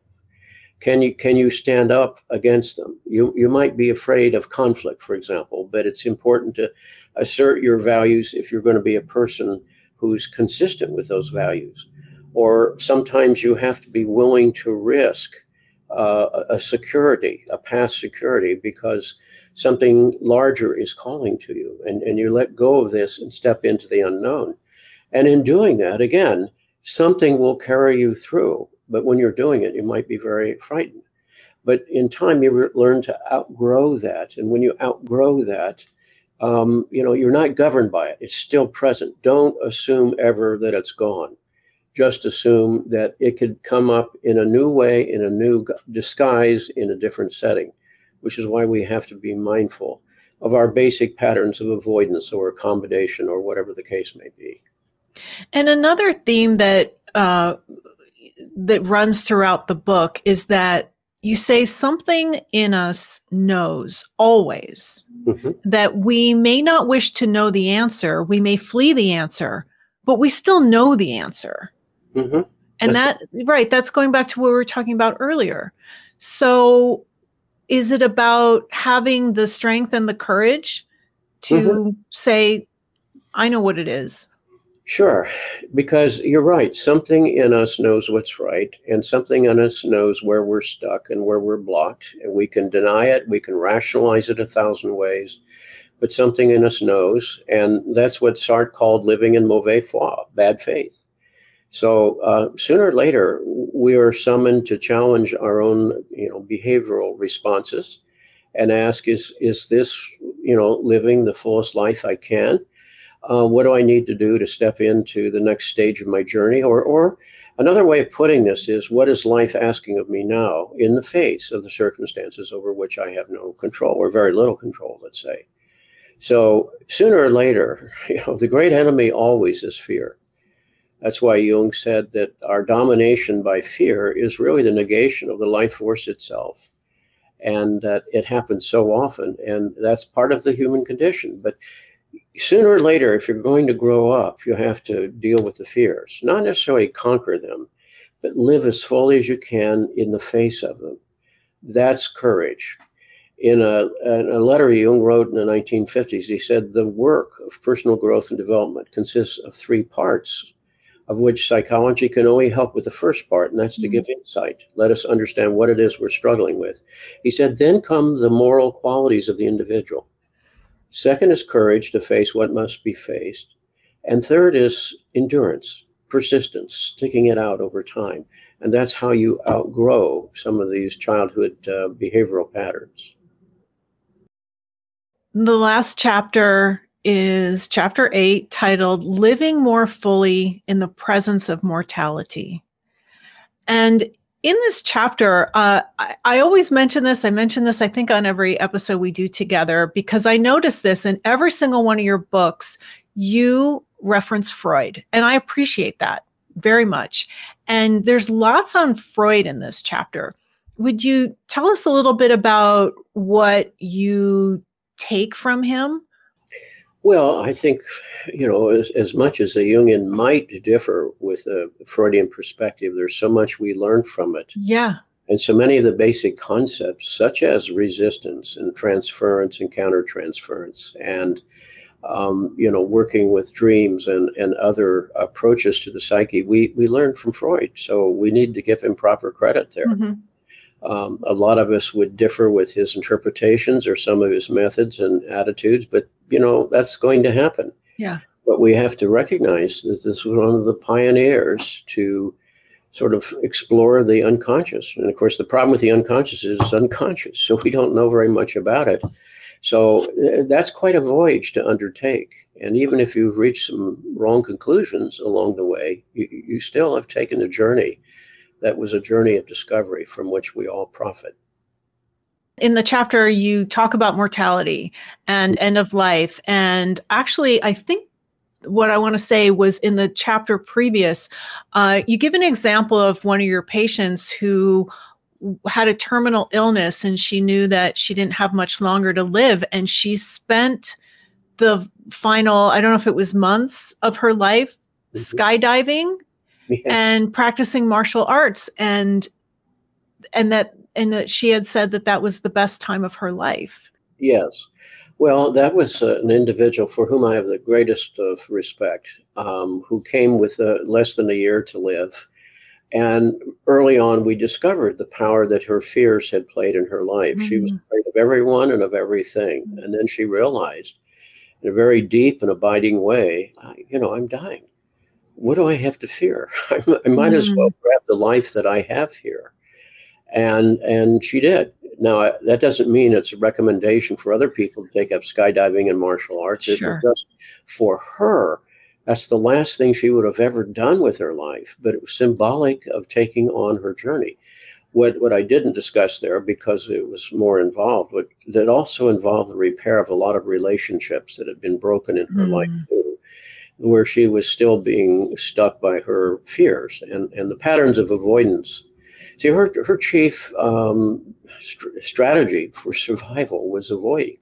Speaker 2: Can you can you stand up against them? You you might be afraid of conflict, for example, but it's important to assert your values if you're going to be a person who's consistent with those values. Or sometimes you have to be willing to risk uh, a security, a past security, because something larger is calling to you, and, and you let go of this and step into the unknown. And in doing that, again, something will carry you through but when you're doing it, you might be very frightened. But in time, you learn to outgrow that. And when you outgrow that, um, you know, you're not governed by it. It's still present. Don't assume ever that it's gone. Just assume that it could come up in a new way, in a new disguise, in a different setting, which is why we have to be mindful of our basic patterns of avoidance or accommodation or whatever the case may be.
Speaker 1: And another theme that uh, that runs throughout the book is that you say something in us knows always mm-hmm. that we may not wish to know the answer, we may flee the answer, but we still know the answer. Mm-hmm. And that's that, right, that's going back to what we were talking about earlier. So, is it about having the strength and the courage to mm-hmm. say, I know what it is?
Speaker 2: Sure, because you're right. Something in us knows what's right, and something in us knows where we're stuck and where we're blocked. And we can deny it, we can rationalize it a thousand ways, but something in us knows. And that's what Sartre called living in mauvaise foi, bad faith. So uh, sooner or later, we are summoned to challenge our own, you know, behavioral responses, and ask: Is is this, you know, living the fullest life I can? Uh, what do I need to do to step into the next stage of my journey? Or, or another way of putting this is, what is life asking of me now in the face of the circumstances over which I have no control or very little control, let's say? So sooner or later, you know, the great enemy always is fear. That's why Jung said that our domination by fear is really the negation of the life force itself. And that it happens so often. And that's part of the human condition. But sooner or later, if you're going to grow up, you have to deal with the fears, not necessarily conquer them, but live as fully as you can in the face of them. That's courage. In a, a letter Jung wrote in the 1950s, he said, The work of personal growth and development consists of three parts of which psychology can only help with the first part, and that's to give mm-hmm. insight. Let us understand what it is we're struggling with. He said, then come the moral qualities of the individual. Second is courage to face what must be faced. And third is endurance, persistence, sticking it out over time. And that's how you outgrow some of these childhood uh, behavioral patterns.
Speaker 1: The last chapter is chapter eight, titled Living More Fully in the Presence of Mortality. And in this chapter, uh, I, I, always mention this. I mention this, I think, on every episode we do together because I notice this in every single one of your books. You reference Freud, and I appreciate that very much. And there's lots on Freud in this chapter. Would you tell us a little bit about what you take from him?
Speaker 2: Well, I think, you know, as, as much as a Jungian might differ with a Freudian perspective, there's so much we learn from it.
Speaker 1: Yeah.
Speaker 2: And so many of the basic concepts, such as resistance and transference and countertransference, and um, you know, working with dreams and, and other approaches to the psyche, we we learned from Freud. So we need to give him proper credit there. Mm-hmm. Um, a lot of us would differ with his interpretations or some of his methods and attitudes, but you know that's going to happen.
Speaker 1: Yeah.
Speaker 2: But we have to recognize that this was one of the pioneers to sort of explore the unconscious. And of course, the problem with the unconscious is unconscious, so we don't know very much about it. So uh, that's quite a voyage to undertake. And even if you've reached some wrong conclusions along the way, you, you still have taken a journey that was a journey of discovery from which we all profit.
Speaker 1: In the chapter, you talk about mortality and mm-hmm. end of life. And actually, I think what I want to say was in the chapter previous, uh, you give an example of one of your patients who had a terminal illness and she knew that she didn't have much longer to live. And she spent the final, I don't know if it was months of her life, mm-hmm. skydiving and practicing martial arts and and that and that she had said that that was the best time of her life
Speaker 2: yes well that was uh, an individual for whom i have the greatest of respect um, who came with uh, less than a year to live and early on we discovered the power that her fears had played in her life mm-hmm. she was mm-hmm. afraid of everyone and of everything mm-hmm. and then she realized in a very deep and abiding way you know i'm dying what do I have to fear? I, might mm. as well mm. grab the life that I have here. And and she did. Now that doesn't mean it's a recommendation for other people to take up skydiving and martial arts.
Speaker 1: Sure.
Speaker 2: For her, that's the last thing she would have ever done with her life. But it was symbolic of taking on her journey. What what I didn't discuss there because it was more involved, but that also involved the repair of a lot of relationships that had been broken in her mm. life too where she was still being stuck by her fears and, and the patterns of avoidance. See, her, her chief um, st- strategy for survival was avoiding.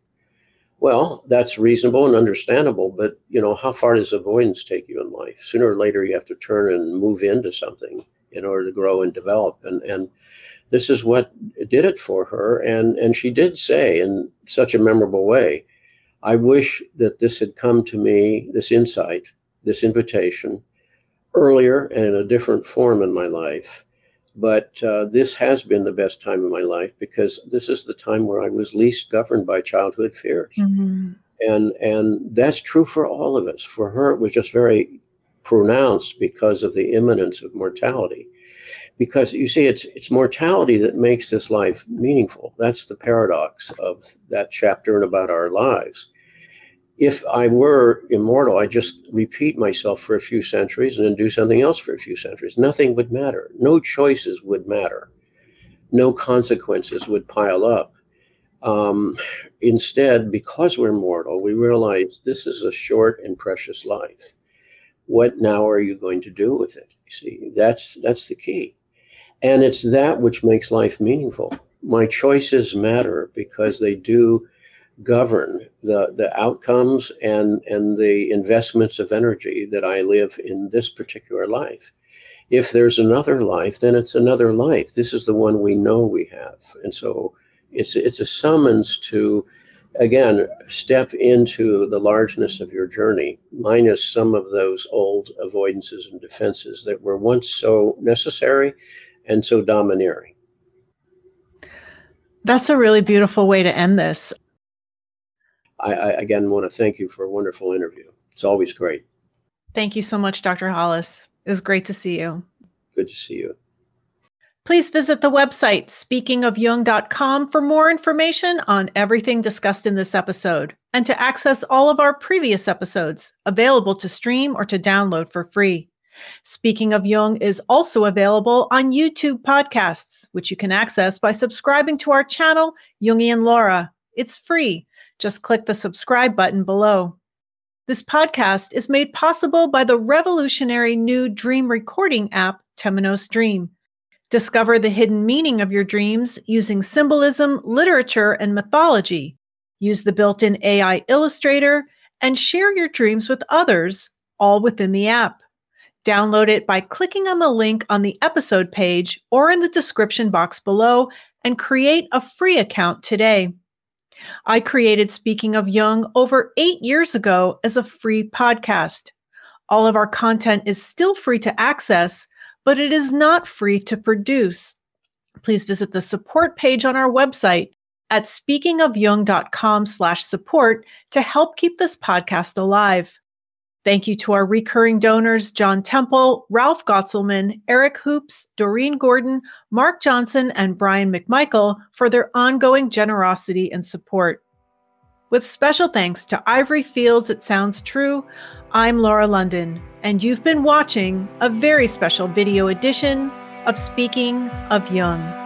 Speaker 2: Well, that's reasonable and understandable, but you know, how far does avoidance take you in life? Sooner or later, you have to turn and move into something in order to grow and develop. And and this is what did it for her. And and she did say in such a memorable way, I wish that this had come to me, this insight, this invitation, earlier and in a different form in my life. But uh, this has been the best time of my life because this is the time where I was least governed by childhood fears. Mm-hmm. And, and that's true for all of us. For her, it was just very pronounced because of the imminence of mortality because you see it's it's mortality that makes this life meaningful that's the paradox of that chapter and about our lives if I were immortal, I'd just repeat myself for a few centuries and then do something else for a few centuries. Nothing would matter. No choices would matter. No consequences would pile up. Um, instead, because we're mortal, we realize this is a short and precious life. what now are you going to do with it? You see, that's that's the key. And it's that which makes life meaningful. My choices matter because they do govern the, the outcomes and, and the investments of energy that I live in this particular life. If there's another life, then it's another life. This is the one we know we have. And so it's, it's a summons to, again, step into the largeness of your journey, minus some of those old avoidances and defenses that were once so necessary and so domineering.
Speaker 1: That's a really beautiful way to end this.
Speaker 2: I, I again want to thank you for a wonderful interview. It's always great.
Speaker 1: Thank you so much, Dr. Hollis. It was great to see you.
Speaker 2: Good to see you.
Speaker 1: Please visit the website speakingofjung.com for more information on everything discussed in this episode and to access all of our previous episodes available to stream or to download for free. Speaking of Jung is also available on YouTube podcasts, which you can access by subscribing to our channel, Jungian Laura. It's free. Just click the subscribe button below. This podcast is made possible by the revolutionary new dream recording app, Temenos Dream. Discover the hidden meaning of your dreams using symbolism, literature, and mythology. Use the built in AI illustrator and share your dreams with others, all within the app. Download it by clicking on the link on the episode page or in the description box below and create a free account today. I created Speaking of Jung over eight years ago as a free podcast. All of our content is still free to access, but it is not free to produce. Please visit the support page on our website at speakingofjung.com slash support to help keep this podcast alive. Thank you to our recurring donors, John Temple, Ralph Gotzelman, Eric Hoops, Doreen Gordon, Mark Johnson, and Brian McMichael for their ongoing generosity and support. With special thanks to Ivory Fields It Sounds True, I'm Laura London, and you've been watching a very special video edition of Speaking of Jung.